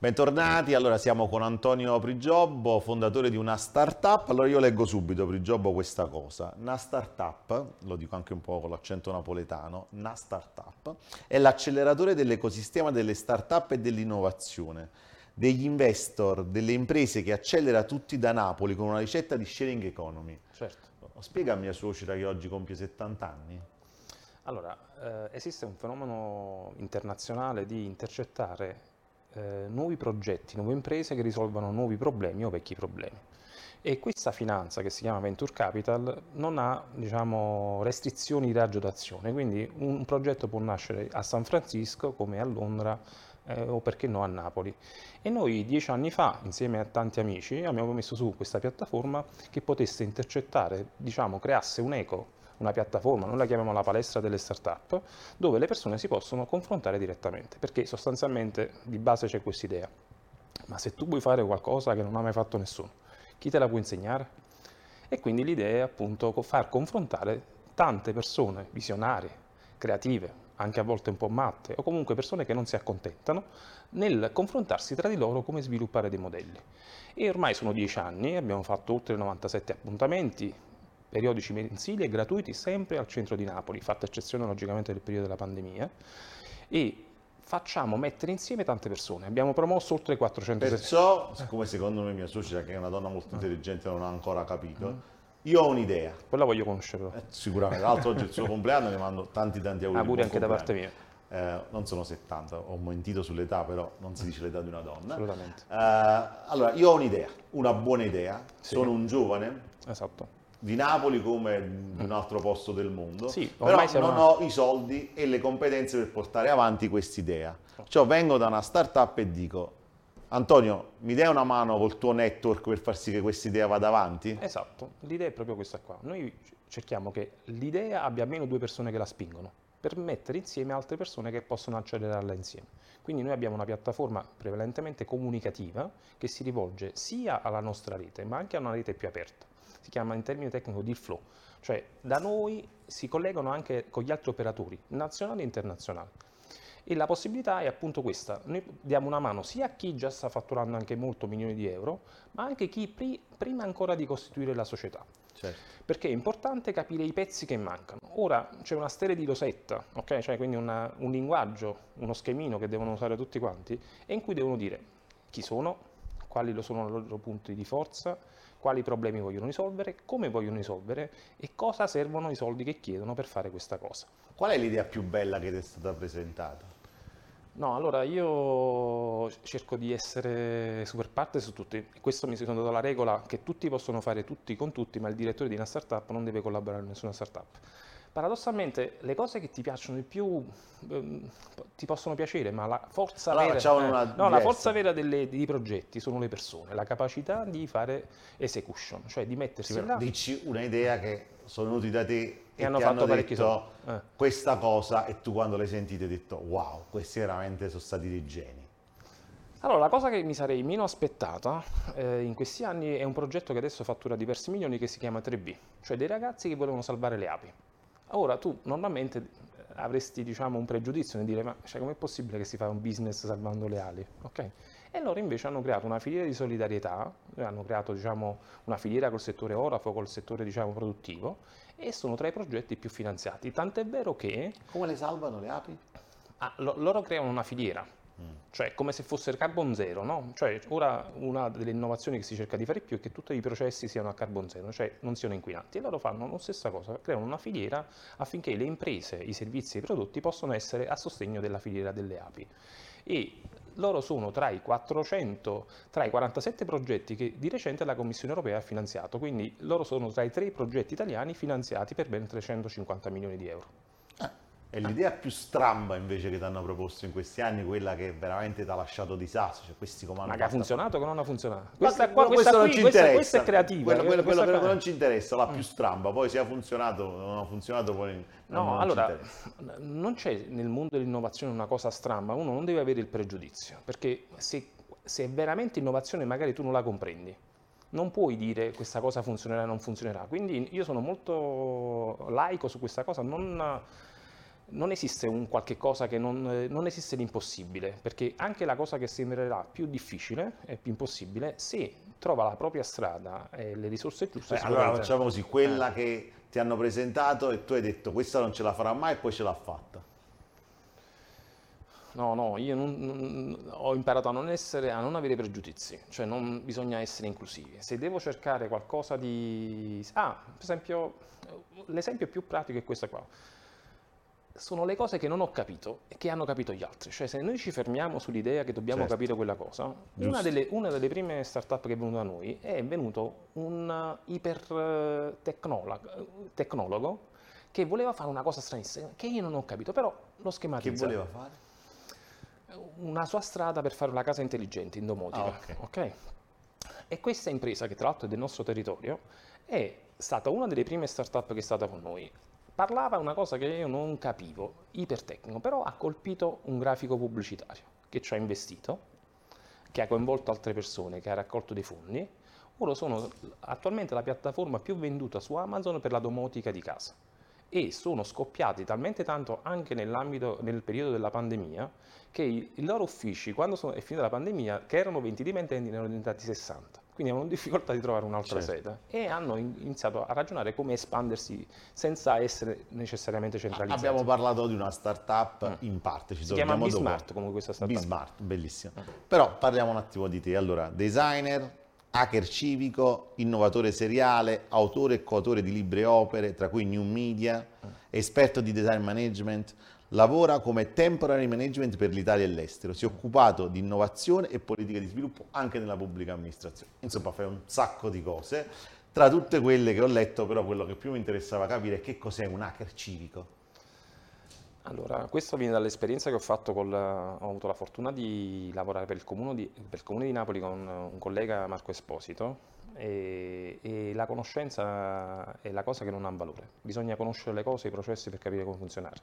Bentornati, allora siamo con Antonio Prigiobbo, fondatore di una startup. Allora io leggo subito, Prigiobbo, questa cosa. Una startup, lo dico anche un po' con l'accento napoletano, una startup è l'acceleratore dell'ecosistema delle startup e dell'innovazione, degli investor, delle imprese che accelera tutti da Napoli con una ricetta di sharing economy. Certo. Spiegami a suocera che oggi compie 70 anni. Allora, eh, esiste un fenomeno internazionale di intercettare eh, nuovi progetti, nuove imprese che risolvano nuovi problemi o vecchi problemi. E questa finanza che si chiama Venture Capital non ha diciamo, restrizioni di raggio d'azione, quindi un progetto può nascere a San Francisco come a Londra eh, o perché no a Napoli. E noi dieci anni fa, insieme a tanti amici, abbiamo messo su questa piattaforma che potesse intercettare, diciamo, creasse un eco una piattaforma, noi la chiamiamo la palestra delle start-up, dove le persone si possono confrontare direttamente, perché sostanzialmente di base c'è questa idea. Ma se tu vuoi fare qualcosa che non ha mai fatto nessuno, chi te la può insegnare? E quindi l'idea è appunto far confrontare tante persone visionarie, creative, anche a volte un po' matte, o comunque persone che non si accontentano, nel confrontarsi tra di loro come sviluppare dei modelli. E ormai sono dieci anni, abbiamo fatto oltre 97 appuntamenti, periodici mensili e gratuiti sempre al centro di Napoli, fatta eccezione logicamente del periodo della pandemia, e facciamo mettere insieme tante persone. Abbiamo promosso oltre 400 Perciò, siccome secondo me mia suocera, che è una donna molto intelligente, non ha ancora capito, io ho un'idea. Quella voglio conoscere. Eh, sicuramente, l'altro oggi è il suo compleanno, mi mando tanti tanti auguri. Auguri anche compleanno. da parte mia. Eh, non sono 70, ho mentito sull'età, però non si dice l'età di una donna. Assolutamente. Eh, allora, io ho un'idea, una buona idea, sì. sono un giovane. Esatto di Napoli come di un altro posto del mondo, sì, però siamo... non ho i soldi e le competenze per portare avanti quest'idea. Cioè vengo da una startup e dico Antonio, mi dai una mano col tuo network per far sì che questa idea vada avanti? Esatto, l'idea è proprio questa qua. Noi cerchiamo che l'idea abbia almeno due persone che la spingono, per mettere insieme altre persone che possono accelerarla insieme. Quindi noi abbiamo una piattaforma prevalentemente comunicativa che si rivolge sia alla nostra rete, ma anche a una rete più aperta si chiama in termini tecnico deal flow, cioè da noi si collegano anche con gli altri operatori nazionali e internazionali. E la possibilità è appunto questa, noi diamo una mano sia a chi già sta fatturando anche molto milioni di euro, ma anche chi pri- prima ancora di costituire la società. Certo. Perché è importante capire i pezzi che mancano. Ora c'è una serie di Rosetta, okay? cioè quindi una, un linguaggio, uno schemino che devono usare tutti quanti, e in cui devono dire chi sono, quali sono i loro punti di forza, quali problemi vogliono risolvere, come vogliono risolvere e cosa servono i soldi che chiedono per fare questa cosa. Qual è l'idea più bella che ti è stata presentata? No, allora io cerco di essere super parte su tutti. Questo mi sono dato la regola che tutti possono fare tutti con tutti, ma il direttore di una startup non deve collaborare con nessuna startup. Paradossalmente le cose che ti piacciono di più ehm, ti possono piacere, ma la forza allora, vera, eh, no, la forza vera delle, dei progetti sono le persone, la capacità di fare execution, cioè di mettersi sì, là. Dici un'idea che sono venuti da te e, e hanno fatto hanno parecchi detto eh. questa cosa e tu quando l'hai sentita hai detto wow, questi veramente sono stati dei geni. Allora, la cosa che mi sarei meno aspettata eh, in questi anni è un progetto che adesso fattura diversi milioni che si chiama 3B, cioè dei ragazzi che volevano salvare le api. Ora tu normalmente eh, avresti diciamo, un pregiudizio nel dire ma cioè, com'è possibile che si fa un business salvando le ali? Okay? E loro invece hanno creato una filiera di solidarietà, eh, hanno creato diciamo, una filiera col settore orafo, col settore diciamo, produttivo e sono tra i progetti più finanziati. Tant'è vero che... Come le salvano le api? Ah, lo, loro creano una filiera. Cioè, come se fosse carbon zero, no? Cioè, ora una delle innovazioni che si cerca di fare più è che tutti i processi siano a carbon zero, cioè non siano inquinanti. E loro fanno la stessa cosa, creano una filiera affinché le imprese, i servizi e i prodotti possano essere a sostegno della filiera delle api. E loro sono tra i 400, tra i 47 progetti che di recente la Commissione europea ha finanziato, quindi loro sono tra i tre progetti italiani finanziati per ben 350 milioni di euro. È l'idea più stramba invece che ti hanno proposto in questi anni, quella che veramente ti ha lasciato disastro. Cioè, questi Ma che ha funzionato o che non ha funzionato? Questa, qua, questa, non qui, ci questa, questa è creativa. Quello, quello, quello che non ci interessa, la più mm. stramba. Poi se ha funzionato o non ha funzionato, poi no, non allora, non c'è nel mondo dell'innovazione una cosa stramba, uno non deve avere il pregiudizio, perché se, se è veramente innovazione magari tu non la comprendi non puoi dire questa cosa funzionerà o non funzionerà. Quindi io sono molto laico su questa cosa, non non esiste un qualche cosa che non, eh, non, esiste l'impossibile, perché anche la cosa che sembrerà più difficile e più impossibile, se trova la propria strada e le risorse giuste. Beh, allora facciamo così, quella eh. che ti hanno presentato e tu hai detto questa non ce la farà mai e poi ce l'ha fatta. No, no, io non, non, ho imparato a non, essere, a non avere pregiudizi, cioè non bisogna essere inclusivi. Se devo cercare qualcosa di... Ah, per esempio, l'esempio più pratico è questo qua sono le cose che non ho capito e che hanno capito gli altri. Cioè, se noi ci fermiamo sull'idea che dobbiamo certo. capire quella cosa, una delle, una delle, prime startup che è venuta a noi è venuto un iper tecnologo che voleva fare una cosa stranissima, che io non ho capito, però lo schematizza. Che voleva fare? Una sua strada per fare una casa intelligente in domotica. Ah, okay. Okay? E questa impresa, che tra l'altro è del nostro territorio, è stata una delle prime startup che è stata con noi parlava una cosa che io non capivo, ipertecnico, però ha colpito un grafico pubblicitario che ci ha investito, che ha coinvolto altre persone, che ha raccolto dei fondi. Ora sono attualmente la piattaforma più venduta su Amazon per la domotica di casa e sono scoppiati talmente tanto anche nel periodo della pandemia, che i, i loro uffici, quando sono, è finita la pandemia, che erano 20 dipendenti, ne erano diventati 60 quindi avevano difficoltà di trovare un'altra certo. sede e hanno iniziato a ragionare come espandersi senza essere necessariamente centralizzati. Abbiamo parlato di una startup mm. in parte, ci si chiama Bismart comunque questa startup. Bismart, bellissima. Mm. Però parliamo un attimo di te. Allora, designer, hacker civico, innovatore seriale, autore e coautore di libri e opere, tra cui New Media, mm. esperto di design management, lavora come temporary management per l'Italia e l'estero, si è occupato di innovazione e politica di sviluppo anche nella pubblica amministrazione. Insomma, fai un sacco di cose. Tra tutte quelle che ho letto, però, quello che più mi interessava capire è che cos'è un hacker civico. Allora, questo viene dall'esperienza che ho fatto col, ho avuto la fortuna di lavorare per il, di, per il Comune di Napoli con un collega Marco Esposito e, e, la conoscenza è la cosa che non ha valore. Bisogna conoscere le cose, i processi per capire come funzionare.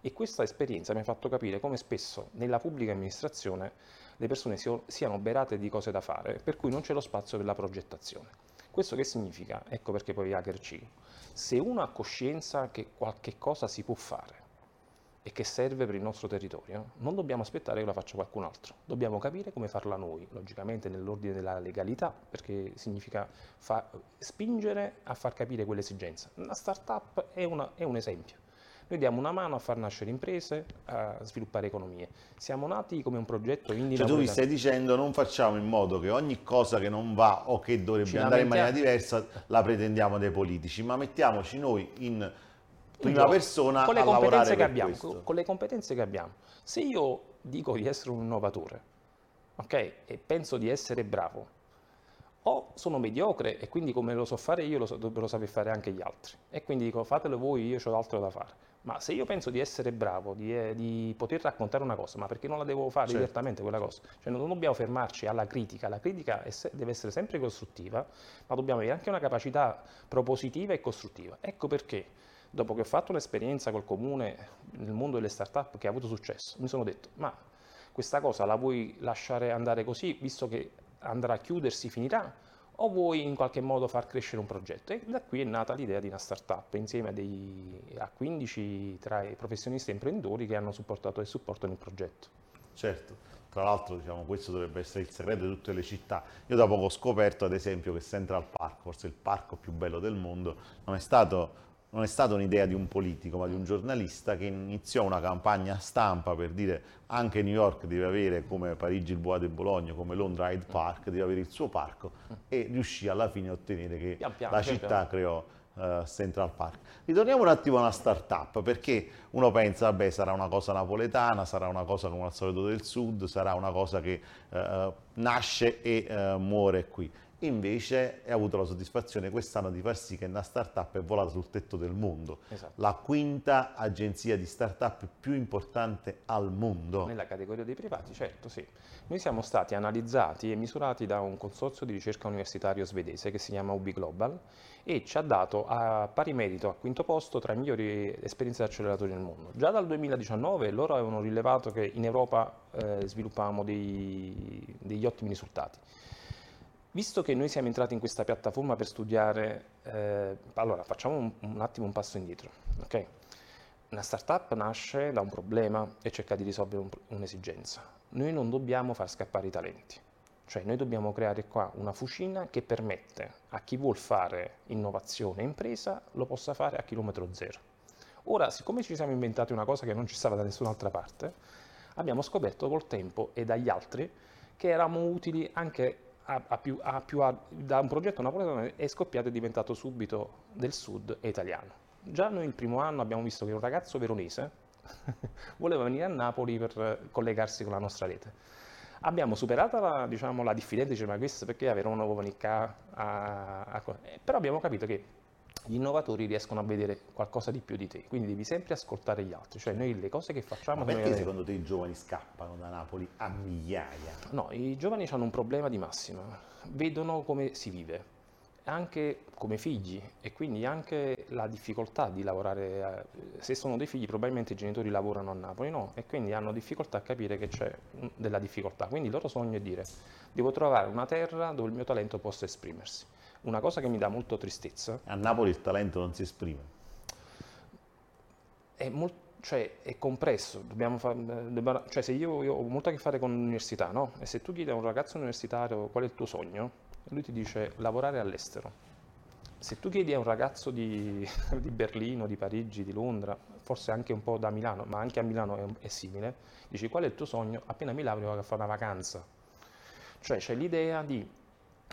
E questa esperienza mi ha fatto capire come spesso nella pubblica amministrazione le persone siano berate di cose da fare, per cui non c'è lo spazio per la progettazione. Questo che significa? Ecco perché poi hacker C. Se uno ha coscienza che qualche cosa si può fare e che serve per il nostro territorio, non dobbiamo aspettare che la faccia qualcun altro, dobbiamo capire come farla noi, logicamente nell'ordine della legalità, perché significa spingere a far capire quell'esigenza. Una startup è, una, è un esempio noi diamo una mano a far nascere imprese, a sviluppare economie. Siamo nati come un progetto indie. Cioè tu mi stai dicendo non facciamo in modo che ogni cosa che non va o che dovrebbe andare in maniera diversa la pretendiamo dai politici, ma mettiamoci noi in prima io, persona con le competenze che abbiamo, questo. con le competenze che abbiamo. Se io dico di essere un innovatore, ok, e penso di essere bravo, o sono mediocre e quindi come lo so fare io lo, so, lo saper fare anche gli altri. E quindi dico fatelo voi, io ho altro da fare. Ma se io penso di essere bravo, di, eh, di, poter raccontare una cosa, ma perché non la devo fare certo. direttamente quella cosa? Cioè non dobbiamo fermarci alla critica, la critica se, deve essere sempre costruttiva, ma dobbiamo avere anche una capacità propositiva e costruttiva. Ecco perché, dopo che ho fatto un'esperienza col comune nel mondo delle start-up che ha avuto successo, mi sono detto, ma questa cosa la vuoi lasciare andare così, visto che andrà a chiudersi, finirà? o vuoi in qualche modo far crescere un progetto. E da qui è nata l'idea di una startup insieme a, dei, a 15 tra i professionisti e imprenditori che hanno supportato e supportano il progetto. Certo. Tra l'altro diciamo, questo dovrebbe essere il segreto di tutte le città. Io da poco ho scoperto ad esempio che Central Park, forse il parco più bello del mondo, non è stato non è stata un'idea di un politico, ma di un giornalista che iniziò una campagna stampa per dire anche New York deve avere come Parigi il Bois de Boulogne, come Londra Hyde Park, deve avere il suo parco e riuscì alla fine a ottenere che pian piano, la città piano. creò uh, Central Park. Ritorniamo un attimo alla startup perché uno pensa, vabbè, sarà una cosa napoletana, sarà una cosa come al solito del sud, sarà una cosa che uh, nasce e uh, muore qui invece ha avuto la soddisfazione quest'anno di far sì che una startup è volata sul tetto del mondo, esatto. la quinta agenzia di startup più importante al mondo. Nella categoria dei privati, certo, sì. Noi siamo stati analizzati e misurati da un consorzio di ricerca universitario svedese che si chiama UB Global e ci ha dato a pari merito, a quinto posto, tra i migliori esperienze di acceleratori nel mondo. Già dal 2019 loro avevano rilevato che in Europa eh, sviluppavamo dei, degli ottimi risultati. Visto che noi siamo entrati in questa piattaforma per studiare, eh, allora facciamo un, un, attimo un passo indietro. Okay? una startup nasce da un problema e cerca di risolvere un, un'esigenza. Noi non dobbiamo far scappare i talenti. Cioè noi dobbiamo creare qua una fucina che permette a chi vuol fare innovazione e impresa lo possa fare a chilometro zero. Ora, siccome ci siamo inventati una cosa che non ci stava da nessun'altra parte, abbiamo scoperto col tempo e dagli altri che eravamo utili anche a, a più, a più da un progetto napoletano è scoppiato e diventato subito del sud e italiano. Già noi il primo anno abbiamo visto che un ragazzo veronese voleva venire a Napoli per collegarsi con la nostra rete. Abbiamo superato la, diciamo, la diffidenza, dice, ma questo perché avere un nuovo a, a, a... Eh, però abbiamo capito che gli innovatori riescono a vedere qualcosa di più di te, quindi devi sempre ascoltare gli altri, cioè noi le cose che facciamo... Ma perché secondo te i giovani scappano da Napoli a migliaia? No, i giovani hanno un problema di massima, vedono come si vive, anche come figli e quindi anche la difficoltà di lavorare, eh, se sono dei figli probabilmente i genitori lavorano a Napoli, no, e quindi hanno difficoltà a capire che c'è della difficoltà, quindi il loro sogno è dire devo trovare una terra dove il mio talento possa esprimersi una cosa che mi dà molto tristezza. A Napoli il talento non si esprime. È, molto, cioè, è compresso, far, cioè se io, io, ho molto a che fare con l'università, no? E se tu chiedi a un ragazzo universitario qual è il tuo sogno, lui ti dice lavorare all'estero. Se tu chiedi a un ragazzo di, di, Berlino, di Parigi, di Londra, forse anche un po' da Milano, ma anche a Milano è, è simile, dici qual è il tuo sogno? Appena mi laureo vado a fare una vacanza. Cioè c'è l'idea di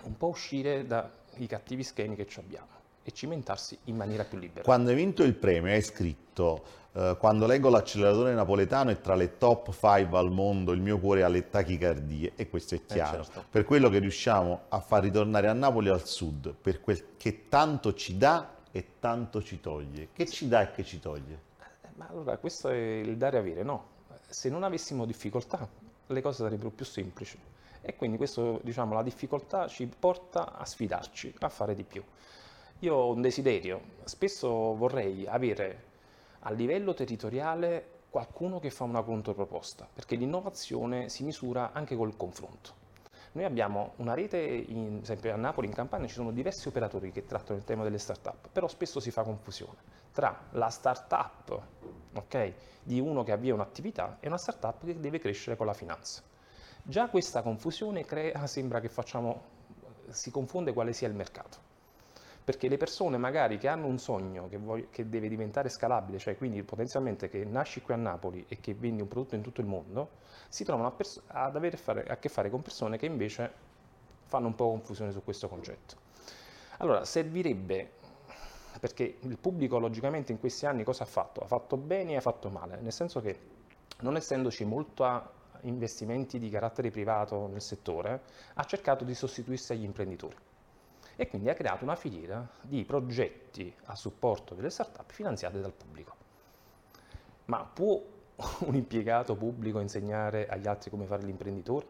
un po' uscire da i cattivi schemi che abbiamo e cimentarsi in maniera più libera. Quando hai vinto il premio hai scritto eh, quando leggo l'acceleratore napoletano è tra le top 5 al mondo, il mio cuore ha le tachicardie e questo è eh, chiaro. Eh certo. Per quello che riusciamo a far ritornare a Napoli al sud, per quel che tanto ci dà e tanto ci toglie. Che ci dà e che ci toglie? Eh, ma allora questo è il dare e avere, no? Se non avessimo difficoltà le cose sarebbero più semplici e quindi questo, diciamo, la difficoltà ci porta a sfidarci, a fare di più. Io ho un desiderio, spesso vorrei avere a livello territoriale qualcuno che fa una controproposta, perché l'innovazione si misura anche col confronto. Noi abbiamo una rete, in, sempre a Napoli, in Campania, ci sono diversi operatori che trattano il tema delle start-up, però spesso si fa confusione tra la start-up okay, di uno che avvia un'attività e una start-up che deve crescere con la finanza. Già questa confusione crea, sembra che facciamo, si confonde quale sia il mercato. Perché le persone magari che hanno un sogno che, voglio, che deve diventare scalabile, cioè quindi potenzialmente che nasci qui a Napoli e che vendi un prodotto in tutto il mondo, si trovano a ad avere fare, a che fare con persone che invece fanno un po' confusione su questo concetto. Allora, servirebbe, perché il pubblico logicamente in questi anni cosa ha fatto? Ha fatto bene e ha fatto male, nel senso che non essendoci molta investimenti di carattere privato nel settore, ha cercato di sostituirsi agli imprenditori e quindi ha creato una filiera di progetti a supporto delle start-up finanziate dal pubblico. Ma può un impiegato pubblico insegnare agli altri come fare l'imprenditore?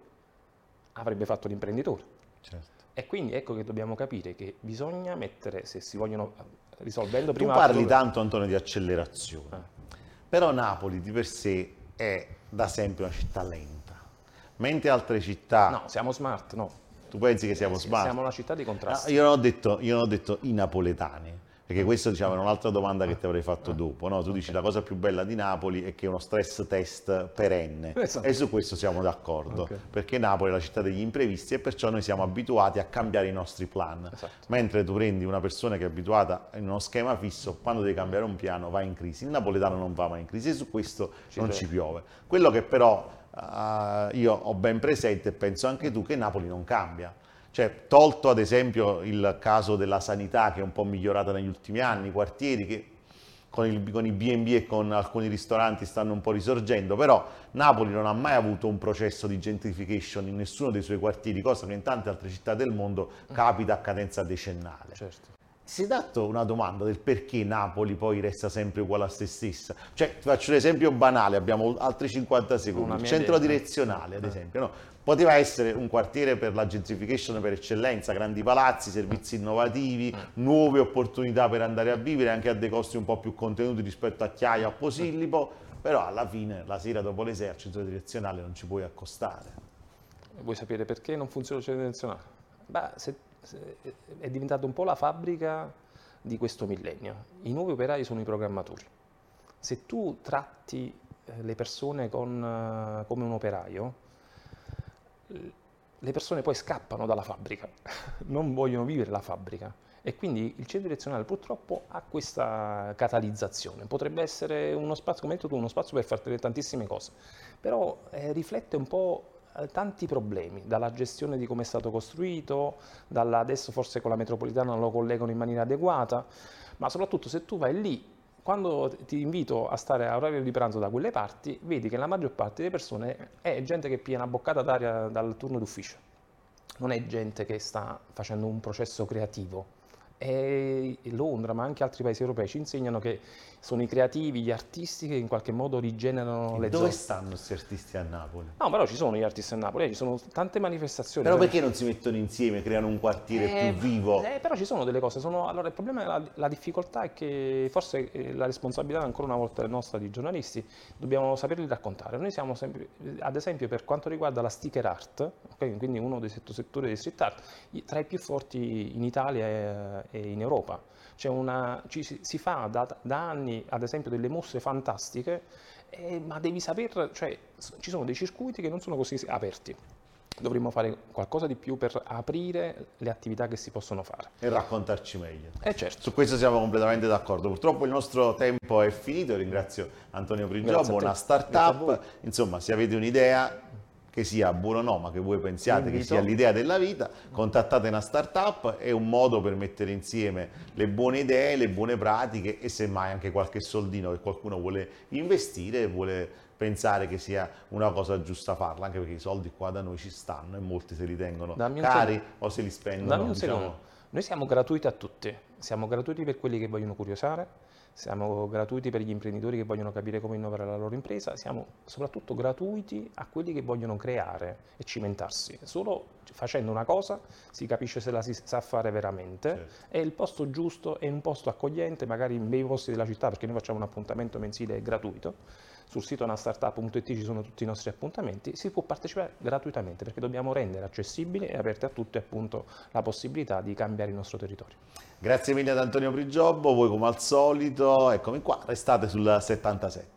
Avrebbe fatto l'imprenditore. Certo. E quindi ecco che dobbiamo capire che bisogna mettere, se si vogliono, risolvendo prima... Tu parli tanto, Antonio, di accelerazione, eh. però Napoli di per sé è da sempre una città lenta, mentre altre città... No, siamo smart, no. Tu pensi che siamo smart? Siamo una città di contrasti. No, io, non ho detto, io non ho detto i napoletani, perché questa diciamo, è un'altra domanda che ti avrei fatto dopo. No? Tu dici okay. la cosa più bella di Napoli è che è uno stress test perenne esatto. e su questo siamo d'accordo, okay. perché Napoli è la città degli imprevisti e perciò noi siamo abituati a cambiare i nostri plan. Esatto. Mentre tu prendi una persona che è abituata in uno schema fisso, quando devi cambiare un piano va in crisi. Il napoletano non va mai in crisi e su questo ci non ci piove. Quello che però uh, io ho ben presente e penso anche tu che Napoli non cambia cioè, tolto ad esempio il caso della sanità che è un po' migliorata negli ultimi anni, quartieri che con, il, con i B&B e con alcuni ristoranti stanno un po' risorgendo, però Napoli non ha mai avuto un processo di gentrification in nessuno dei suoi quartieri, cosa che in tante altre città del mondo capita a cadenza decennale. Certo. Si è dato una domanda del perché Napoli poi resta sempre uguale a se stessa? Cioè, ti faccio un esempio banale, abbiamo altri 50 secondi, il centro idea. direzionale ad esempio, no? Poteva essere un quartiere per la gentrification per eccellenza, grandi palazzi, servizi innovativi, nuove opportunità per andare a vivere anche a dei costi un po' più contenuti rispetto a Chiaia o Posillipo, però alla fine la sera dopo l'esercito direzionale non ci puoi accostare. Vuoi sapere perché non funziona il centro direzionale? Beh, se, se, è diventato un po' la fabbrica di questo millennio. I nuovi operai sono i programmatori se tu tratti eh, le persone con, eh, come un operaio, le persone poi scappano dalla fabbrica, non vogliono vivere la fabbrica e quindi il centro direzionale purtroppo ha questa catalizzazione. Potrebbe essere uno spazio, come hai detto tu, uno spazio per fare tantissime cose, però eh, riflette un po' eh, tanti problemi, dalla gestione di come è stato costruito, dalla, adesso forse con la metropolitana lo collegano in maniera adeguata, ma soprattutto se tu vai lì quando ti invito a stare a orario di pranzo da quelle parti, vedi che la maggior parte delle persone è gente che pia una boccata d'aria dal turno d'ufficio, non è gente che sta facendo un processo creativo. E Londra, ma anche altri paesi europei, ci insegnano che sono i creativi, gli artisti che in qualche modo rigenerano le Dove zone. stanno questi artisti a Napoli? No, però ci sono gli artisti a Napoli, eh, ci sono tante manifestazioni. Però Per- perché non si mettono insieme, creano un quartiere Eh, più vivo? eh, però ci sono delle cose. sono- allora, il problema è la, la difficoltà è che forse eh, la responsabilità ancora una volta è nostra di giornalisti, dobbiamo saperli raccontare. Noi siamo sempre, ad esempio, per quanto riguarda la sticker art, ok, quindi uno dei sottosettori di street art, tra i più forti in Italia e, e in Europa. C'è una, ci, si fa da, da anni, ad esempio, delle mostre fantastiche, eh, ma devi saper, cioè, ci sono dei circuiti che non sono così aperti. Dovremmo fare qualcosa di più per aprire le attività che si possono fare. E raccontarci meglio. E certo, Su questo siamo completamente d'accordo. Purtroppo il nostro tempo è finito. Ringrazio Antonio Grazie Prigiobbo, a te. una Grazie a startup. Insomma, se avete un'idea che sia buona o no, ma che voi pensiate che sia l'idea della vita, contattate una startup, è un modo per mettere insieme le buone idee, le buone pratiche e semmai anche qualche soldino che qualcuno vuole investire e vuole pensare che sia una cosa giusta farla, anche perché i soldi qua da noi ci stanno e molti se li tengono cari secondo. o se li spendono. dammi un diciamo, secondo. Noi siamo gratuiti a tutti, siamo gratuiti per quelli che vogliono curiosare, siamo gratuiti per gli imprenditori che vogliono capire come innovare la loro impresa, siamo soprattutto gratuiti a quelli che vogliono creare e cimentarsi. Solo facendo una cosa si capisce se la si sa fare veramente Certo. è il posto giusto, è un posto accogliente, magari in bei posti della città, perché noi facciamo un appuntamento mensile gratuito. Sul sito unastartup.it ci sono tutti i nostri appuntamenti, si può partecipare gratuitamente perché dobbiamo rendere accessibili e aperte a tutti appunto la possibilità di cambiare il nostro territorio. Grazie mille ad Antonio Prigiobbo, voi come al solito, eccomi qua, restate sul 77.